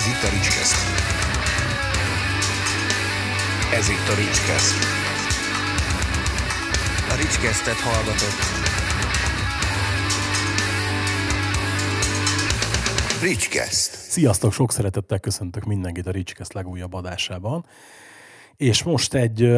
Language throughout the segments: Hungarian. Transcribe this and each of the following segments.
Ez itt a Ricskeszt. Ez itt a Ricskeszt. A Ricskesztet hallgatott. Ricskeszt. Sziasztok, sok szeretettel köszöntök mindenkit a Ricskeszt legújabb adásában. És most egy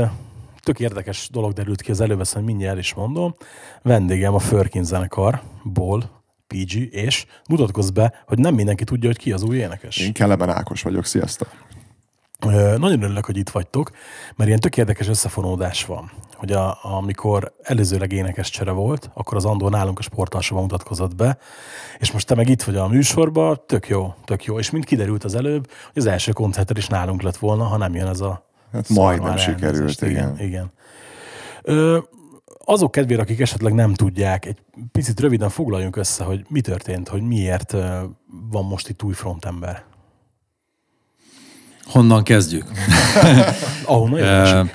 tök érdekes dolog derült ki az majd mindjárt is mondom. Vendégem a Förkin zenekarból, PG, és mutatkozz be, hogy nem mindenki tudja, hogy ki az új énekes. Én Kelemen Ákos vagyok, sziasztok! Nagyon örülök, hogy itt vagytok, mert ilyen tök érdekes összefonódás van. Hogy a, amikor előzőleg énekes csere volt, akkor az Andor nálunk a sportalsóban mutatkozott be, és most te meg itt vagy a műsorban, tök jó, tök jó. És mint kiderült az előbb, hogy az első koncerten is nálunk lett volna, ha nem jön ez a Hát majdnem sikerült, igen. igen. igen. Ö, azok kedvére, akik esetleg nem tudják, egy picit röviden foglaljunk össze, hogy mi történt, hogy miért van most itt új frontember. Honnan kezdjük? Ahonnan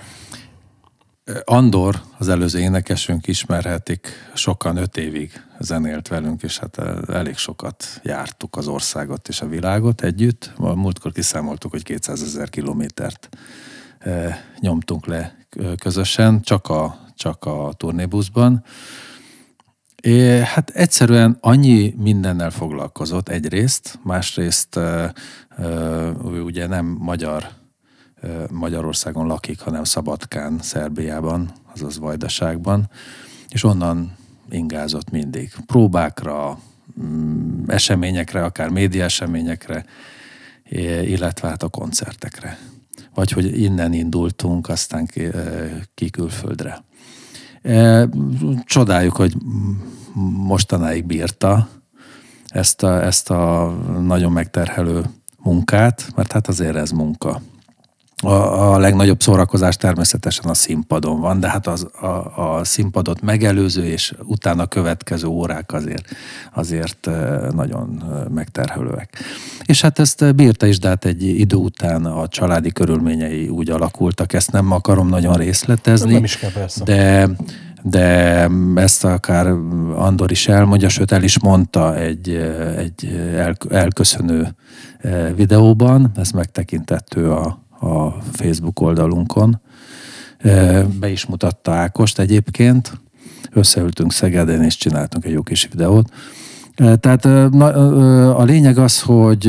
Andor, az előző énekesünk ismerhetik, sokan öt évig zenélt velünk, és hát elég sokat jártuk az országot és a világot együtt. A Múltkor kiszámoltuk, hogy 200 ezer kilométert nyomtunk le közösen, csak a, csak a turnébuszban. É, hát egyszerűen annyi mindennel foglalkozott egyrészt, másrészt ö, ö, ugye nem magyar ö, Magyarországon lakik, hanem Szabadkán, Szerbiában, azaz Vajdaságban, és onnan ingázott mindig. Próbákra, mm, eseményekre, akár média eseményekre, illetve hát a koncertekre. Vagy hogy innen indultunk, aztán ki, ki külföldre. Csodáljuk, hogy mostanáig bírta ezt a, ezt a nagyon megterhelő munkát, mert hát azért ez munka. A, a legnagyobb szórakozás természetesen a színpadon van, de hát az, a, a színpadot megelőző és utána következő órák azért, azért nagyon megterhelőek. És hát ezt bírta is, de hát egy idő után a családi körülményei úgy alakultak, ezt nem akarom nagyon részletezni. Nem is kell, persze. De, de ezt akár Andor is elmondja, sőt el is mondta egy, egy el, elköszönő videóban, ezt megtekintettő a, a Facebook oldalunkon. Be is mutatta Ákost egyébként. Összeültünk Szegeden, és csináltunk egy jó kis videót. Tehát na, a lényeg az, hogy,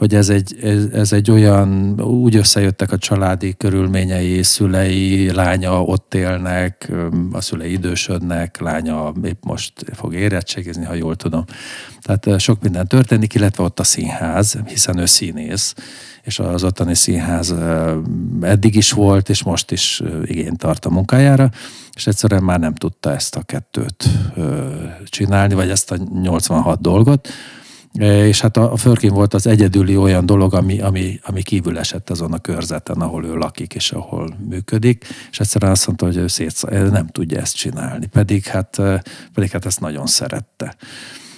hogy ez, egy, ez, ez egy olyan, úgy összejöttek a családi körülményei, szülei, lánya ott élnek, a szülei idősödnek, lánya épp most fog érettségizni, ha jól tudom. Tehát sok minden történik, illetve ott a színház, hiszen ő színész, és az ottani színház eddig is volt, és most is igényt tart a munkájára, és egyszerűen már nem tudta ezt a kettőt csinálni, vagy ezt a 86 dolgot. És hát a, a Förkin volt az egyedüli olyan dolog, ami, ami, ami kívül esett azon a körzeten, ahol ő lakik és ahol működik, és egyszerűen azt mondta, hogy ő szét, nem tudja ezt csinálni, pedig hát, pedig hát ezt nagyon szerette.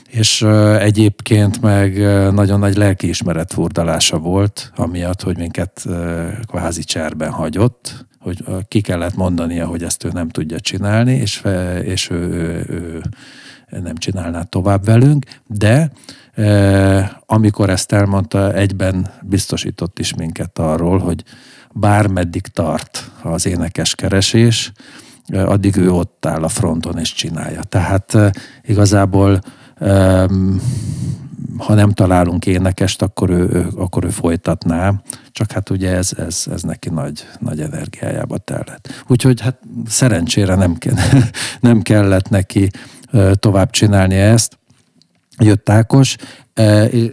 És egyébként meg nagyon nagy lelkiismeret furdalása volt, amiatt, hogy minket kvázi cserben hagyott, hogy ki kellett mondania, hogy ezt ő nem tudja csinálni, és, és ő, ő, ő nem csinálná tovább velünk, de amikor ezt elmondta, egyben biztosított is minket arról, hogy bármeddig tart az énekes keresés, addig ő ott áll a fronton és csinálja. Tehát igazából ha nem találunk énekest, akkor ő, ő, akkor ő folytatná, csak hát ugye ez, ez, ez neki nagy, nagy energiájába tellett. Úgyhogy hát szerencsére nem, nem kellett neki tovább csinálni ezt. Jött Ákos,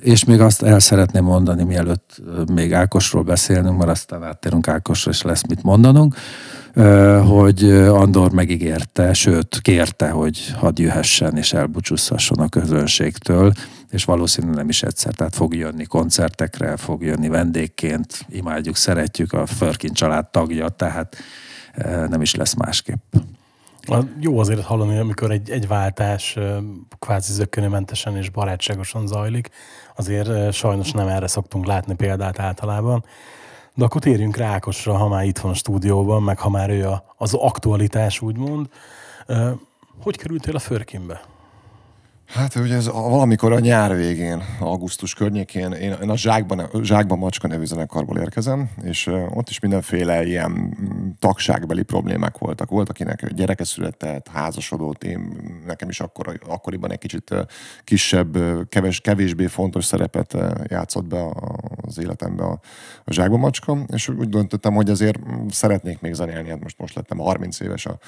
és még azt el szeretném mondani, mielőtt még Ákosról beszélnünk, mert aztán áttérünk Ákosra, és lesz mit mondanunk, hogy Andor megígérte, sőt kérte, hogy hadd jöhessen és elbúcsúszhasson a közönségtől, és valószínűleg nem is egyszer, tehát fog jönni koncertekre, fog jönni vendégként, imádjuk, szeretjük a Förkin család tagja, tehát nem is lesz másképp. Jó azért hallani, amikor egy, egy váltás kvázi zökkenőmentesen és barátságosan zajlik. Azért sajnos nem erre szoktunk látni példát általában. De akkor térjünk rá Ákosra, ha már itt van a stúdióban, meg ha már ő a, az aktualitás, úgymond. Hogy kerültél a Förkinbe? Hát ugye ez a, valamikor a nyár végén, augusztus környékén, én, én a Zsákban, Zsákban Macska nevű zenekarból érkezem, és ott is mindenféle ilyen mm, tagságbeli problémák voltak. Volt, akinek gyereke született, házasodott, én nekem is akkor, akkoriban egy kicsit kisebb, keves, kevésbé fontos szerepet játszott be az életembe a, a Zsákban Macska, és úgy döntöttem, hogy azért szeretnék még zenélni, hát most, most lettem 30 éves a,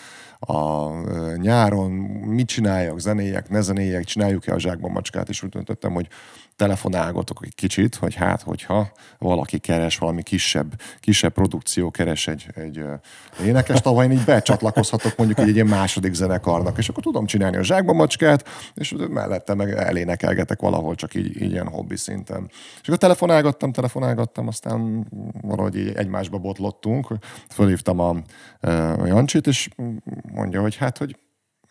a nyáron, mit csináljak, zenéjek, ne zenéjek, csináljuk-e a zsákban macskát, és úgy döntöttem, hogy telefonálgatok egy kicsit, hogy hát, hogyha valaki keres, valami kisebb, kisebb produkció keres egy, egy énekes, tavaly én így becsatlakozhatok mondjuk egy, ilyen második zenekarnak, és akkor tudom csinálni a zsákban macskát, és mellette meg elénekelgetek valahol, csak így, így ilyen hobbi szinten. És akkor telefonálgattam, telefonálgattam, aztán valahogy így egymásba botlottunk, fölhívtam a, a Jancsit, és mondja, hogy hát, hogy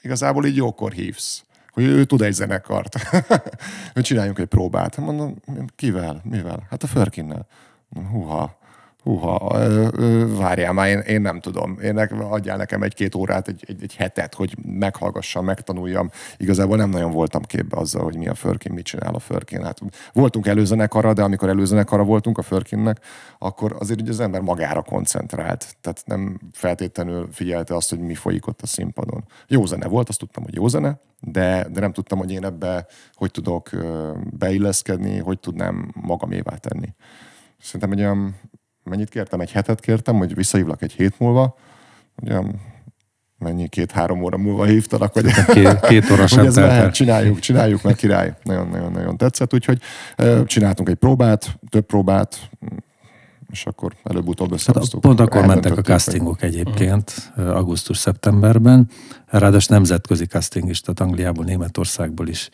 igazából így jókor hívsz hogy ő tud egy zenekart. csináljunk egy próbát. Mondom, kivel? Mivel? Hát a Förkinnel. Húha. Húha, várjál már, én, én nem tudom. Én ne, adjál nekem egy-két órát, egy, egy, egy hetet, hogy meghallgassam, megtanuljam. Igazából nem nagyon voltam képbe azzal, hogy mi a Förkin, mit csinál a Förkin. Hát voltunk előzenekarra, de amikor előzenekarra voltunk a Förkinnek, akkor azért ugye az ember magára koncentrált. Tehát nem feltétlenül figyelte azt, hogy mi folyik ott a színpadon. Jó zene volt, azt tudtam, hogy jó zene, de, de nem tudtam, hogy én ebbe hogy tudok beilleszkedni, hogy tudnám magamévá tenni. Szerintem egy olyan mennyit kértem? Egy hetet kértem, hogy visszahívlak egy hét múlva. Ugye, mennyi, két-három óra múlva hívtalak, hogy, két, két óra sem lehet, csináljuk, csináljuk, meg király. Nagyon-nagyon-nagyon tetszett, úgyhogy csináltunk egy próbát, több próbát, és akkor előbb-utóbb összehoztuk. Hát pont akkor mentek a castingok egyébként, uh-huh. augusztus-szeptemberben. Ráadásul nemzetközi casting is, tehát Angliából, Németországból is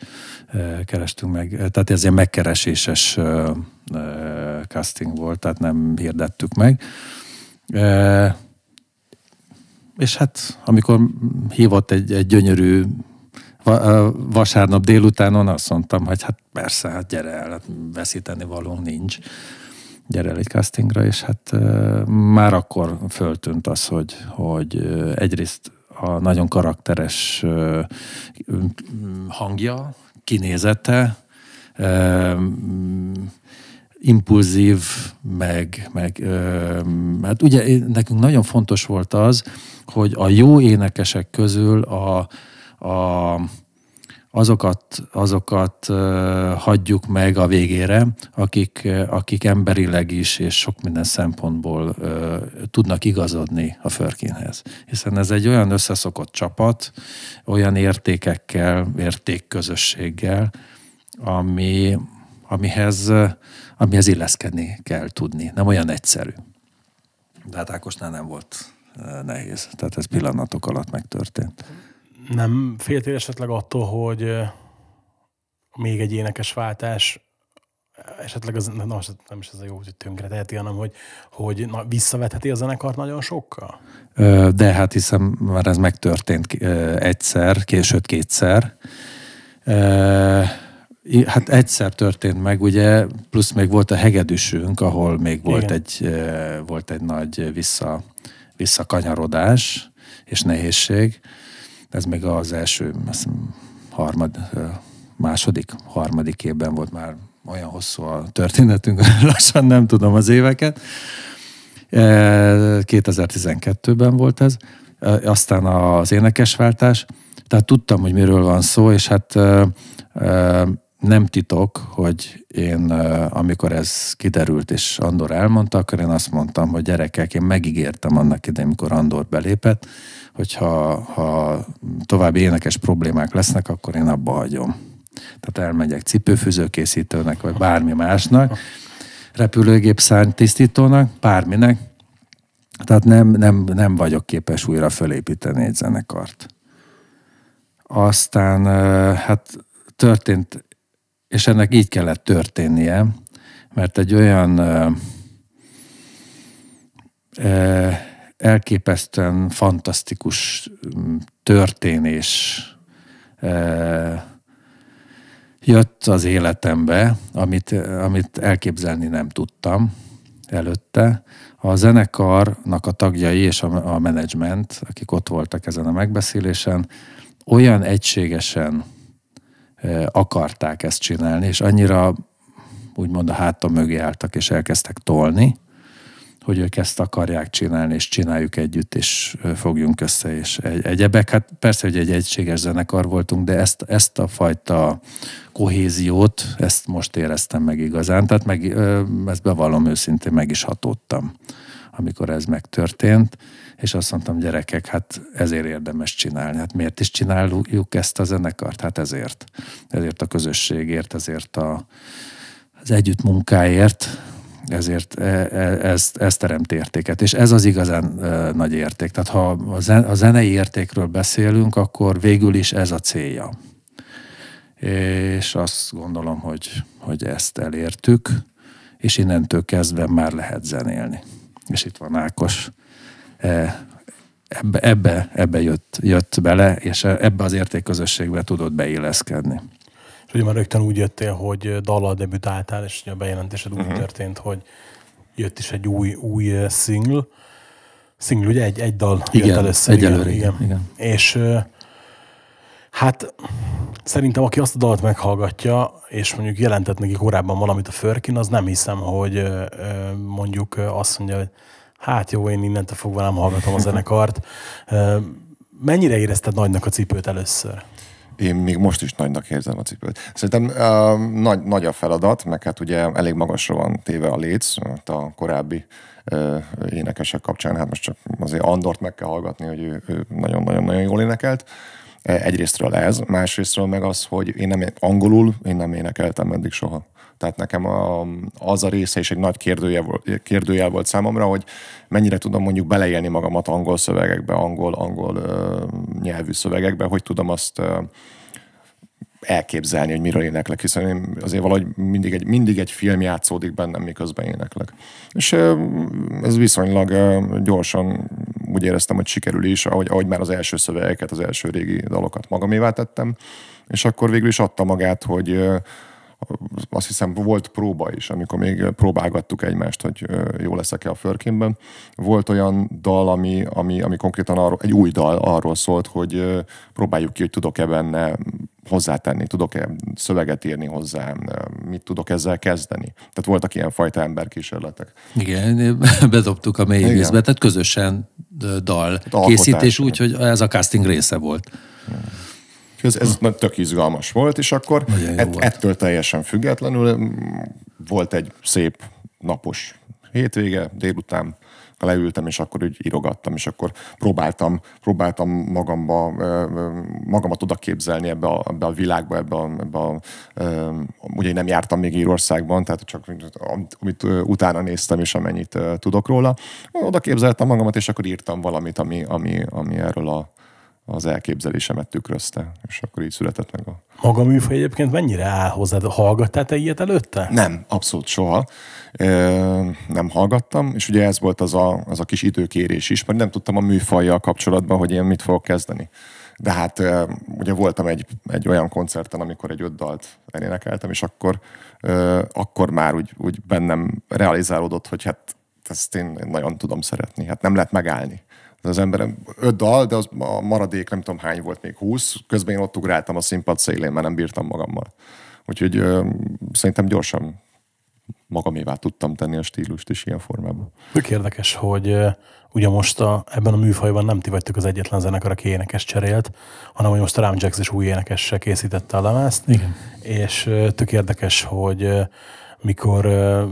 kerestünk meg. Tehát ez ilyen megkereséses casting volt, tehát nem hirdettük meg. És hát amikor hívott egy, egy gyönyörű vasárnap délutánon, azt mondtam, hogy hát persze, hát gyere el, hát veszíteni való nincs gyere el egy castingra, és hát már akkor föltűnt az, hogy, hogy egyrészt a nagyon karakteres hangja, kinézete, impulzív, meg, meg hát ugye nekünk nagyon fontos volt az, hogy a jó énekesek közül a, a azokat, azokat hagyjuk meg a végére, akik, akik emberileg is és sok minden szempontból tudnak igazodni a Förkinhez. Hiszen ez egy olyan összeszokott csapat, olyan értékekkel, értékközösséggel, ami, amihez, amihez illeszkedni kell tudni. Nem olyan egyszerű. De hát Ákosnál nem volt nehéz. Tehát ez pillanatok alatt megtörtént. Nem féltél esetleg attól, hogy még egy énekes váltás esetleg az, na, nem is ez a jó, hogy tönkre teheti, hanem hogy, hogy na, visszavetheti a zenekart nagyon sokkal? De hát hiszem már ez megtörtént egyszer, később kétszer. Hát egyszer történt meg, ugye, plusz még volt a hegedűsünk, ahol még volt egy, volt egy nagy vissza, visszakanyarodás és nehézség ez még az első, azt harmad, második, harmadik évben volt már olyan hosszú a történetünk, lassan nem tudom az éveket. 2012-ben volt ez, aztán az énekesváltás, tehát tudtam, hogy miről van szó, és hát nem titok, hogy én, amikor ez kiderült, és Andor elmondta, akkor én azt mondtam, hogy gyerekek, én megígértem annak idején, amikor Andor belépett, hogyha ha további énekes problémák lesznek, akkor én abba hagyom. Tehát elmegyek cipőfűzőkészítőnek, vagy bármi másnak, repülőgép tisztítónak, bárminek. Tehát nem, nem, nem vagyok képes újra fölépíteni egy zenekart. Aztán hát történt, és ennek így kellett történnie, mert egy olyan elképesztően fantasztikus történés jött az életembe, amit, amit elképzelni nem tudtam előtte. A zenekarnak a tagjai és a, a menedzsment, akik ott voltak ezen a megbeszélésen, olyan egységesen akarták ezt csinálni, és annyira úgymond a hátam mögé álltak, és elkezdtek tolni, hogy ők ezt akarják csinálni, és csináljuk együtt, és fogjunk össze, és egy, egyebek. Hát persze, hogy egy egységes zenekar voltunk, de ezt, ezt a fajta kohéziót, ezt most éreztem meg igazán. Tehát meg, ezt bevallom őszintén, meg is hatódtam, amikor ez megtörtént, és azt mondtam, gyerekek, hát ezért érdemes csinálni. Hát miért is csináljuk ezt a zenekart? Hát ezért. Ezért a közösségért, ezért a, az együttmunkáért, ezért e, e, ez, ez teremt értéket, és ez az igazán e, nagy érték. Tehát ha a zenei értékről beszélünk, akkor végül is ez a célja. És azt gondolom, hogy, hogy ezt elértük, és innentől kezdve már lehet zenélni. És itt van Ákos, ebbe, ebbe, ebbe jött, jött bele, és ebbe az értékközösségbe tudott beilleszkedni. És ugye már rögtön úgy jöttél, hogy dallal debütáltál, és a bejelentésed úgy uh-huh. történt, hogy jött is egy új, új single. Single, ugye egy, egy dal igen, jött először. Egyelőre, igen, igen. igen. És hát szerintem, aki azt a dalt meghallgatja, és mondjuk jelentett neki korábban valamit a Förkin, az nem hiszem, hogy mondjuk azt mondja, hogy hát jó, én innentől fogva nem hallgatom a zenekart. Mennyire érezted nagynak a cipőt először? Én még most is nagynak érzem a cipőt. Szerintem uh, nagy, nagy a feladat, meg hát ugye elég magasra van téve a léc, a korábbi uh, énekesek kapcsán, hát most csak azért Andort meg kell hallgatni, hogy ő nagyon-nagyon-nagyon jól énekelt. Egyrésztről ez, másrésztről meg az, hogy én nem angolul, én nem énekeltem eddig soha. Tehát nekem a, az a része is egy nagy kérdőjel volt, kérdőjel volt számomra, hogy mennyire tudom mondjuk beleélni magamat angol szövegekbe, angol, angol nyelvű szövegekbe, hogy tudom azt uh, elképzelni, hogy miről éneklek, hiszen én azért valahogy mindig egy, mindig egy film játszódik bennem, miközben éneklek. És ez viszonylag gyorsan úgy éreztem, hogy sikerül is, ahogy, ahogy már az első szövegeket, az első régi dalokat magamévá tettem, és akkor végül is adta magát, hogy azt hiszem volt próba is, amikor még próbálgattuk egymást, hogy jó leszek-e a förkénben. Volt olyan dal, ami, ami, ami konkrétan arról, egy új dal arról szólt, hogy próbáljuk ki, hogy tudok-e benne hozzátenni, tudok-e szöveget írni hozzá, mit tudok ezzel kezdeni. Tehát voltak ilyen fajta emberkísérletek. Igen, bedobtuk a mély vízbe, tehát közösen dal készítés úgy, hogy ez a casting része volt. Igen. Ez, ez hm. tök izgalmas volt, és akkor ett, volt. ettől teljesen függetlenül mm, volt egy szép napos hétvége, délután leültem, és akkor úgy írogattam, és akkor próbáltam, próbáltam magamba, magamat oda képzelni ebbe a, ebbe a világba, ebbe a, ebbe a, ugye én nem jártam még Írországban, tehát csak amit utána néztem, és amennyit tudok róla, oda képzeltem magamat, és akkor írtam valamit, ami, ami, ami erről a, az elképzelésemet tükrözte, és akkor így született meg a... Maga műfaj egyébként mennyire áll hozzád? Hallgattál te ilyet előtte? Nem, abszolút soha. Ö, nem hallgattam, és ugye ez volt az a, az a kis időkérés is, mert nem tudtam a műfajjal kapcsolatban, hogy én mit fogok kezdeni. De hát ugye voltam egy, egy olyan koncerten, amikor egy öt dalt elénekeltem, és akkor, akkor már úgy, úgy bennem realizálódott, hogy hát ezt én nagyon tudom szeretni. Hát nem lehet megállni az ember öt dal, de az a maradék nem tudom hány volt, még húsz. Közben én ott ugráltam a színpad szélén, mert nem bírtam magammal. Úgyhogy ö, szerintem gyorsan magamévá tudtam tenni a stílust is ilyen formában. Tök érdekes, hogy ugye most a, ebben a műfajban nem ti vagytok az egyetlen zenekar, aki énekes cserélt, hanem hogy most a Ram Jax is új énekessel készítette a lemezt. Igen. És tök érdekes, hogy mikor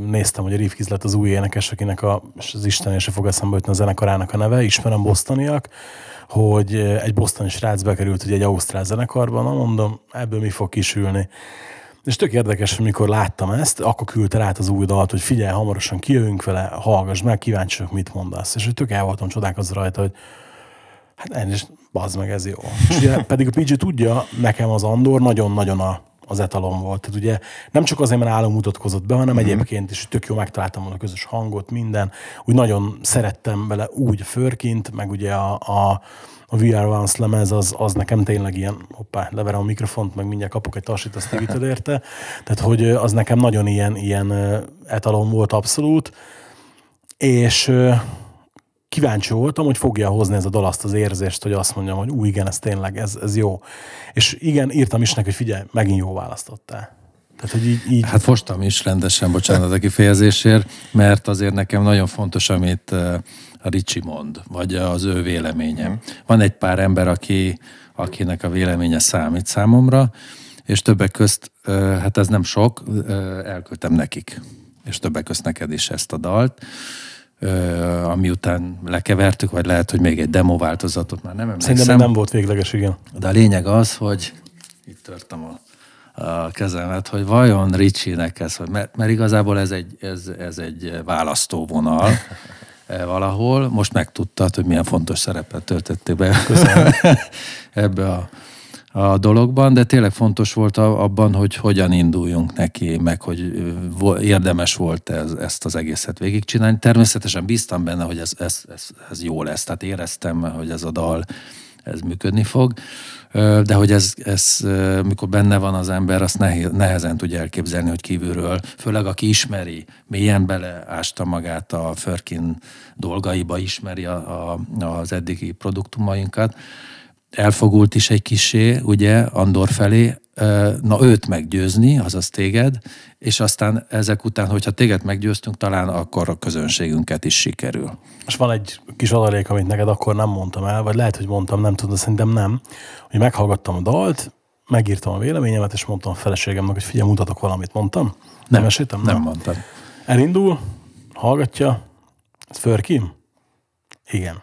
néztem, hogy a Riff lett az új énekes, akinek a, az Isten és fog eszembe jutni a zenekarának a neve, ismerem bosztoniak, hogy egy bosztoni srác bekerült ugye egy ausztrál zenekarban, na mondom, ebből mi fog kisülni. És tök érdekes, hogy mikor láttam ezt, akkor küldte rá az új dalt, hogy figyelj, hamarosan kijövünk vele, hallgass meg, kíváncsi mit mondasz. És hogy tök el voltam csodálkozva rajta, hogy hát ennél bazd meg, ez jó. És ugye, pedig a PG tudja, nekem az Andor nagyon-nagyon a az etalon volt. Tehát ugye nem csak azért, mert állam mutatkozott be, hanem uh-huh. egyébként is tök jó megtaláltam volna a közös hangot, minden. Úgy nagyon szerettem vele úgy főrként, meg ugye a, a a VR Vance lemez az, az nekem tényleg ilyen, hoppá, leverem a mikrofont, meg mindjárt kapok egy tassit, azt kivited érte. Tehát, hogy az nekem nagyon ilyen, ilyen etalon volt abszolút. És kíváncsi voltam, hogy fogja hozni ez a dal azt az érzést, hogy azt mondjam, hogy ú, igen, ez tényleg, ez, ez jó. És igen, írtam is neki, hogy figyelj, megint jó választottál. Tehát, hogy így, így... Hát fostam is rendesen, bocsánat a kifejezésért, mert azért nekem nagyon fontos, amit eh, a Ricsi mond, vagy az ő véleménye. Van egy pár ember, aki, akinek a véleménye számít számomra, és többek közt, eh, hát ez nem sok, eh, elküldtem nekik. És többek közt neked is ezt a dalt ami után lekevertük, vagy lehet, hogy még egy demo változatot már nem emlékszem. Szerintem nem volt végleges, igen. De a lényeg az, hogy itt törtem a a kezemet, hogy vajon Ricsinek ez, mert, mert igazából ez egy, ez, ez egy választóvonal eh, valahol. Most megtudtad, hogy milyen fontos szerepet töltöttél be ebbe a, a dologban, de tényleg fontos volt abban, hogy hogyan induljunk neki, meg hogy érdemes volt ez, ezt az egészet végigcsinálni. Természetesen bíztam benne, hogy ez, ez, ez, ez jó lesz, tehát éreztem, hogy ez a dal ez működni fog. De hogy ez, ez mikor benne van az ember, azt nehéz, nehezen tudja elképzelni, hogy kívülről, főleg aki ismeri, mélyen beleásta magát a Förkin dolgaiba, ismeri a, a, az eddigi produktumainkat, elfogult is egy kisé, ugye, Andor felé, na őt meggyőzni, azaz téged, és aztán ezek után, hogyha téged meggyőztünk, talán akkor a közönségünket is sikerül. És van egy kis adalék, amit neked akkor nem mondtam el, vagy lehet, hogy mondtam, nem tudom, de szerintem nem, hogy meghallgattam a dalt, megírtam a véleményemet, és mondtam a feleségemnek, hogy figyelj, mutatok valamit. Mondtam? Nem, nem meséltem? Nem, nem mondtam. Elindul, hallgatja, ez Förkim? Igen.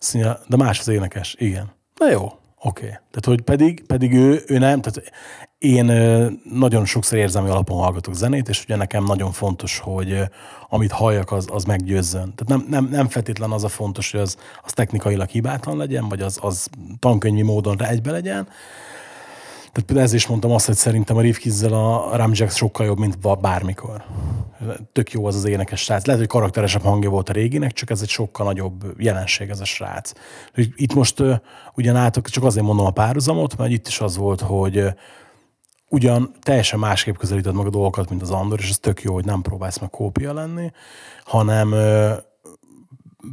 Azt mondja, de más az énekes? Igen. Na jó, oké. Okay. Tehát, hogy pedig, pedig ő, ő nem, tehát én nagyon sokszor érzelmi alapon hallgatok zenét, és ugye nekem nagyon fontos, hogy amit halljak, az, az meggyőzzön. Tehát nem, nem, nem feltétlen az a fontos, hogy az, az technikailag hibátlan legyen, vagy az, az tankönyvi módon egybe legyen, tehát például ezért is mondtam azt, hogy szerintem a Rivkizzel a Ramjack sokkal jobb, mint bármikor. Tök jó az az énekes srác. Lehet, hogy karakteresebb hangja volt a réginek, csak ez egy sokkal nagyobb jelenség ez a srác. Itt most ugyan álltok, csak azért mondom a párhuzamot, mert itt is az volt, hogy ugyan teljesen másképp közelíted meg a dolgokat, mint az Andor, és ez tök jó, hogy nem próbálsz meg kópia lenni, hanem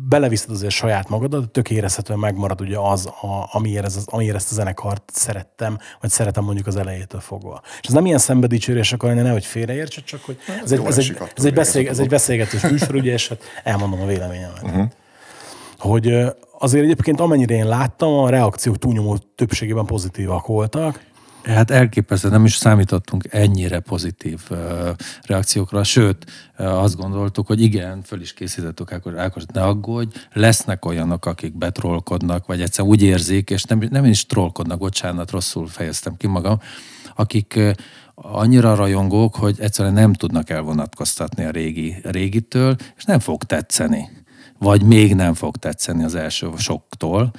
beleviszed azért saját magadat, tök érezhetően megmarad ugye az, a, amiért, ez, amiért ezt a zenekart szerettem, vagy szeretem mondjuk az elejétől fogva. És ez nem ilyen szembedicsérés akar lenni, nehogy félreértse, csak hogy ez, egy, ez, egy, ez, egy, beszélg, ez egy beszélgetős műsor, ugye, és hát elmondom a véleményemet. Uh-huh. Hogy azért egyébként amennyire én láttam, a reakciók túlnyomó többségében pozitívak voltak, Hát elképesztő, nem is számítottunk ennyire pozitív uh, reakciókra, sőt, uh, azt gondoltuk, hogy igen, föl is készítettük Ákos, Ákos, ne aggódj, lesznek olyanok, akik betrollkodnak, vagy egyszer úgy érzik, és nem, nem is trollkodnak, bocsánat, rosszul fejeztem ki magam, akik uh, annyira rajongók, hogy egyszerűen nem tudnak elvonatkoztatni a régi, régitől, és nem fog tetszeni. Vagy még nem fog tetszeni az első soktól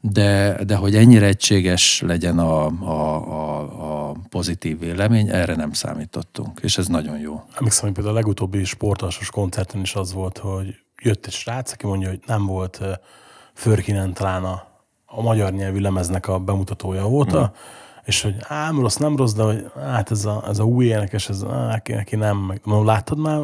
de, de hogy ennyire egységes legyen a, a, a, a pozitív vélemény, erre nem számítottunk, és ez nagyon jó. Emlékszem, hogy például a legutóbbi sportasos koncerten is az volt, hogy jött egy srác, aki mondja, hogy nem volt Förkinen talán a, a magyar nyelvű lemeznek a bemutatója óta, hmm és hogy ám rossz, nem rossz, de hogy hát ez a, ez a új énekes, ez á, neki, nem, mondom, láttad már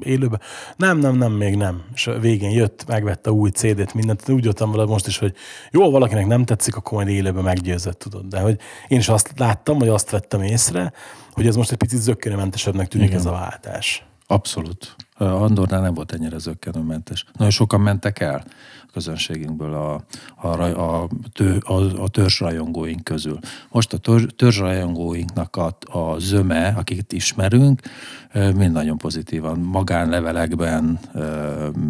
élőben? Nem, nem, nem, még nem. És a végén jött, megvette új CD-t, mindent. Úgy jöttem vele most is, hogy jó, valakinek nem tetszik, akkor majd élőben meggyőzött, tudod. De hogy én is azt láttam, vagy azt vettem észre, hogy ez most egy picit zöggenőmentesebbnek tűnik Igen. ez a váltás. Abszolút. Andornál nem volt ennyire zöggenőmentes. Nagyon sokan mentek el a közönségünkből a, a, a, a, a törzsrajongóink közül. Most a törzs, törzsrajongóinknak a, a zöme, akiket ismerünk, mind nagyon pozitívan. Magánlevelekben,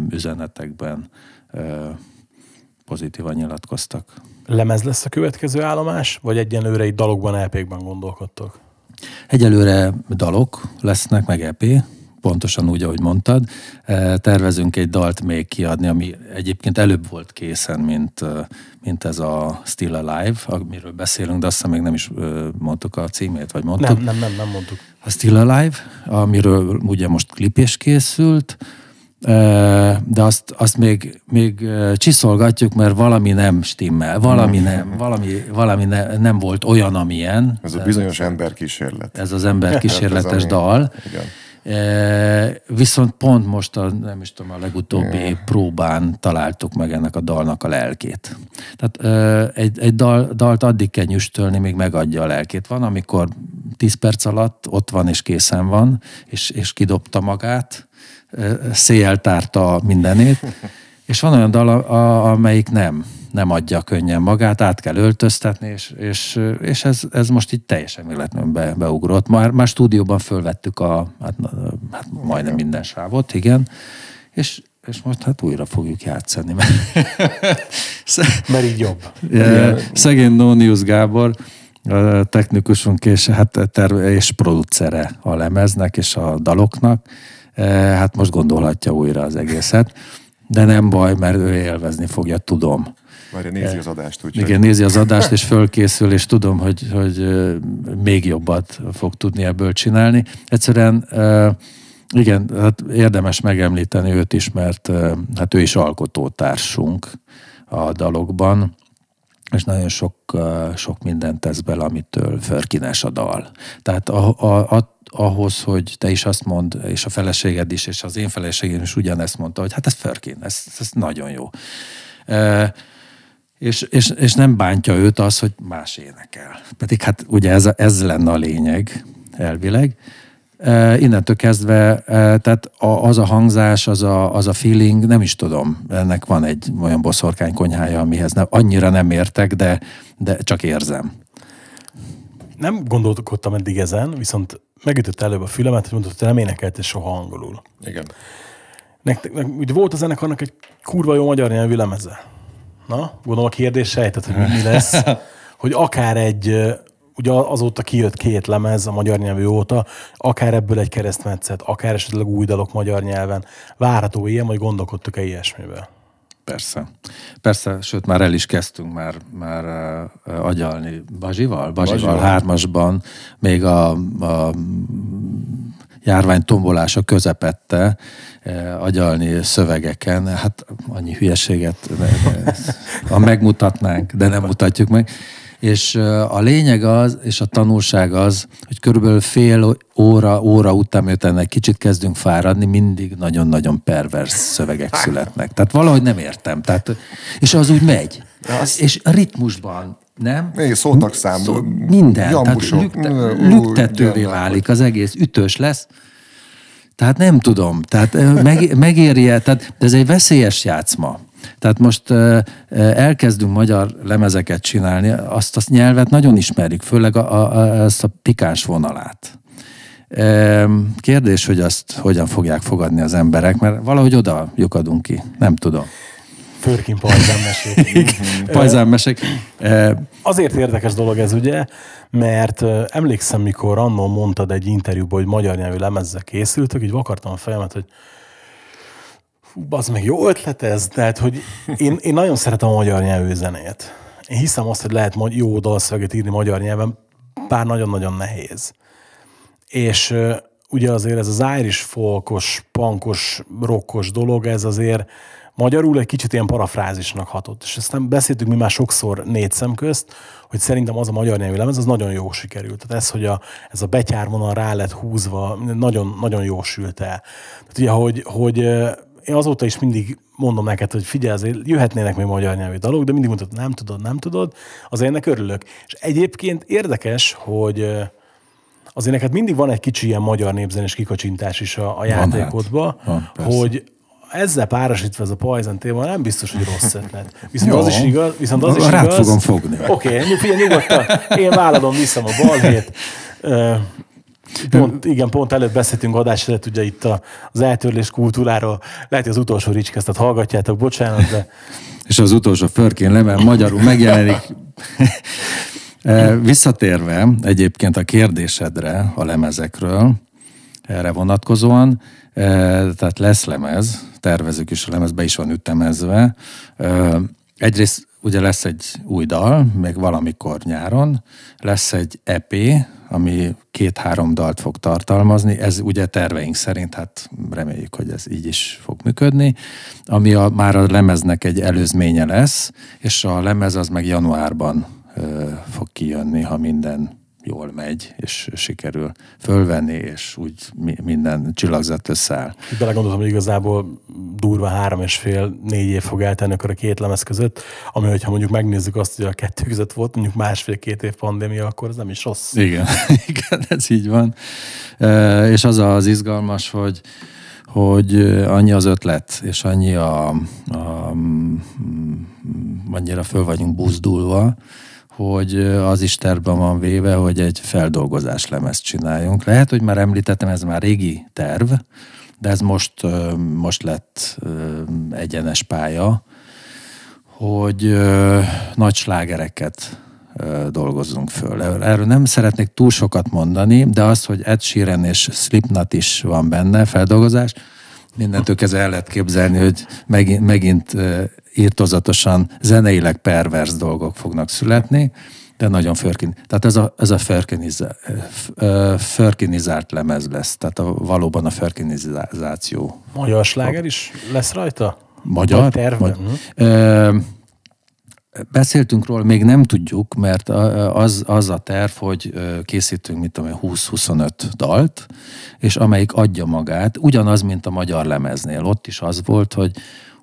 üzenetekben pozitívan nyilatkoztak. Lemez lesz a következő állomás, vagy egyenlőre egy dalokban, EP-kben gondolkodtok? Egyelőre dalok lesznek, meg EP, pontosan úgy, ahogy mondtad. Tervezünk egy dalt még kiadni, ami egyébként előbb volt készen, mint, mint ez a Still Alive, amiről beszélünk, de azt hiszem még nem is mondtuk a címét, vagy mondtuk? Nem, nem, nem, nem mondtuk. A Still Alive, amiről ugye most klip is készült, de azt, azt még, még csiszolgatjuk, mert valami nem stimmel, valami nem, valami, valami ne, nem volt olyan, amilyen. Ez a bizonyos emberkísérlet. Ez az emberkísérletes dal. Igen viszont pont most a, nem is tudom, a legutóbbi próbán találtuk meg ennek a dalnak a lelkét. Tehát egy, egy dal, dalt addig kell nyüstölni, még megadja a lelkét. Van, amikor 10 perc alatt ott van és készen van, és, és kidobta magát, széjjel tárta mindenét, és van olyan dal, a, amelyik nem nem adja könnyen magát, át kell öltöztetni, és, és, és ez, ez most így teljesen véletlenül be, beugrott. Már, már stúdióban fölvettük a, hát, hát majdnem minden sávot, igen, és, és most hát újra fogjuk játszani. Mert, mert így jobb. Szegény Nonius Gábor, a technikusunk és, hát terve, és producere a lemeznek és a daloknak, hát most gondolhatja újra az egészet. De nem baj, mert ő élvezni fogja, tudom. Várja, nézi az adást. Úgy Igen, nézi az adást, és fölkészül, és tudom, hogy, hogy még jobbat fog tudni ebből csinálni. Egyszerűen igen, hát érdemes megemlíteni őt is, mert hát ő is alkotótársunk a dalokban, és nagyon sok, sok mindent tesz bele, amitől förkines a dal. Tehát a, a, a, ahhoz, hogy te is azt mond, és a feleséged is, és az én feleségem is ugyanezt mondta, hogy hát ez Förkin, ez, ez nagyon jó. És, és, és nem bántja őt az, hogy más énekel. Pedig hát ugye ez, ez lenne a lényeg elvileg. E, innentől kezdve, e, tehát a, az a hangzás, az a, az a feeling, nem is tudom, ennek van egy olyan boszorkány konyhája, amihez nem, annyira nem értek, de, de csak érzem. Nem gondolkodtam eddig ezen, viszont megütött előbb a fülemet, hogy mondott, hogy nem énekelte soha angolul. Igen. Nektek, nek, ugye volt a zenekarnak egy kurva jó magyar nyelvű lemeze. Na, gondolom a kérdés sejtett, hogy mi lesz. hogy akár egy, ugye azóta kijött két lemez a magyar nyelvű óta, akár ebből egy keresztmetszet, akár esetleg új dalok magyar nyelven. Várható ilyen, vagy gondolkodtuk-e ilyesmivel? Persze. Persze, sőt már el is kezdtünk már, már uh, agyalni Bazsival, Bazsival, Bazsival. hármasban, még a, a járvány tombolása közepette eh, agyalni szövegeken. Hát annyi hülyeséget ha megmutatnánk, de nem mutatjuk meg. És a lényeg az, és a tanulság az, hogy körülbelül fél óra, óra után, miután egy kicsit kezdünk fáradni, mindig nagyon-nagyon pervers szövegek születnek. Tehát valahogy nem értem. Tehát, és az úgy megy. Az... És ritmusban nem? Még szótak szám. Szó, minden. Jambusok. Tehát lükte, lüktetővé válik az egész, ütős lesz. Tehát nem tudom, tehát meg, megérje, tehát ez egy veszélyes játszma. Tehát most elkezdünk magyar lemezeket csinálni, azt a nyelvet nagyon ismerik, főleg a, a, ezt a pikáns vonalát. Kérdés, hogy azt hogyan fogják fogadni az emberek, mert valahogy oda lyukadunk ki, nem tudom. Förkin pajzánmesék. pajzánmesék. Azért érdekes dolog ez ugye, mert emlékszem, mikor annól mondtad egy interjúban, hogy magyar nyelvű lemezzel készültök, így vakartam a fejemet, hogy az meg jó ötlet ez, tehát hogy én, én nagyon szeretem a magyar nyelvű zenét. Én hiszem azt, hogy lehet jó dalszöveget írni magyar nyelven, bár nagyon-nagyon nehéz. És ugye azért ez az Irish folkos, punkos, rockos dolog, ez azért magyarul egy kicsit ilyen parafrázisnak hatott. És nem beszéltük mi már sokszor négy szem közt, hogy szerintem az a magyar nyelvű lemez, az nagyon jó sikerült. Tehát ez, hogy a, ez a betyárvonal rá lett húzva, nagyon, nagyon jó sült el. Tehát ugye, hogy, hogy én azóta is mindig mondom neked, hogy figyelj, azért jöhetnének még magyar nyelvű dalok, de mindig mondod, nem tudod, nem tudod, azért ennek örülök. És egyébként érdekes, hogy azért neked mindig van egy kicsi ilyen magyar népzenés kikacsintás is a, a játékodba, hát. van, hogy ezzel párosítva ez a Poison téma nem biztos, hogy rossz ötlet. Viszont Jó. az is igaz. Viszont az is Rád igaz. fogom fogni. Oké, okay, figyelj nyugodtan. Én váladom, viszem a balhét. Pont, igen, pont előtt beszéltünk adás előtt ugye itt a, az eltörlés kultúráról. Lehet, hogy az utolsó ricskesztet hallgatjátok, bocsánat, de... És az utolsó förkén lemel magyarul megjelenik. Visszatérve egyébként a kérdésedre a lemezekről, erre vonatkozóan, tehát lesz lemez, tervezük is a lemez, be is van ütemezve. Egyrészt ugye lesz egy új dal, még valamikor nyáron, lesz egy EP, ami két-három dalt fog tartalmazni, ez ugye terveink szerint, hát reméljük, hogy ez így is fog működni, ami a, már a lemeznek egy előzménye lesz, és a lemez az meg januárban ö, fog kijönni, ha minden jól megy, és sikerül fölvenni, és úgy minden csillagzat összeáll. Belegondoltam, hogy igazából durva három és fél, négy év fog eltenni akkor a két lemez között, ami, hogyha mondjuk megnézzük azt, hogy a kettő között volt mondjuk másfél-két év pandémia, akkor ez nem is rossz. Igen, igen, ez így van. És az az izgalmas, hogy hogy annyi az ötlet, és annyi a, a annyira föl vagyunk buzdulva, hogy az is tervben van véve, hogy egy feldolgozás lemezt csináljunk. Lehet, hogy már említettem, ez már régi terv, de ez most, most lett egyenes pálya, hogy nagy slágereket dolgozzunk föl. Erről nem szeretnék túl sokat mondani, de az, hogy Ed Sheeran és Slipknot is van benne, feldolgozás, mindentől kezdve el lehet képzelni, hogy megint, megint írtozatosan zeneileg pervers dolgok fognak születni, de nagyon förkin. Tehát ez a, ez a förkinizált lemez lesz, tehát a, valóban a förkinizáció. Magyar sláger is lesz rajta? Magyar? Magyar. Beszéltünk róla, még nem tudjuk, mert az, az a terv, hogy készítünk, mit tudom 20-25 dalt, és amelyik adja magát, ugyanaz, mint a magyar lemeznél. Ott is az volt, hogy,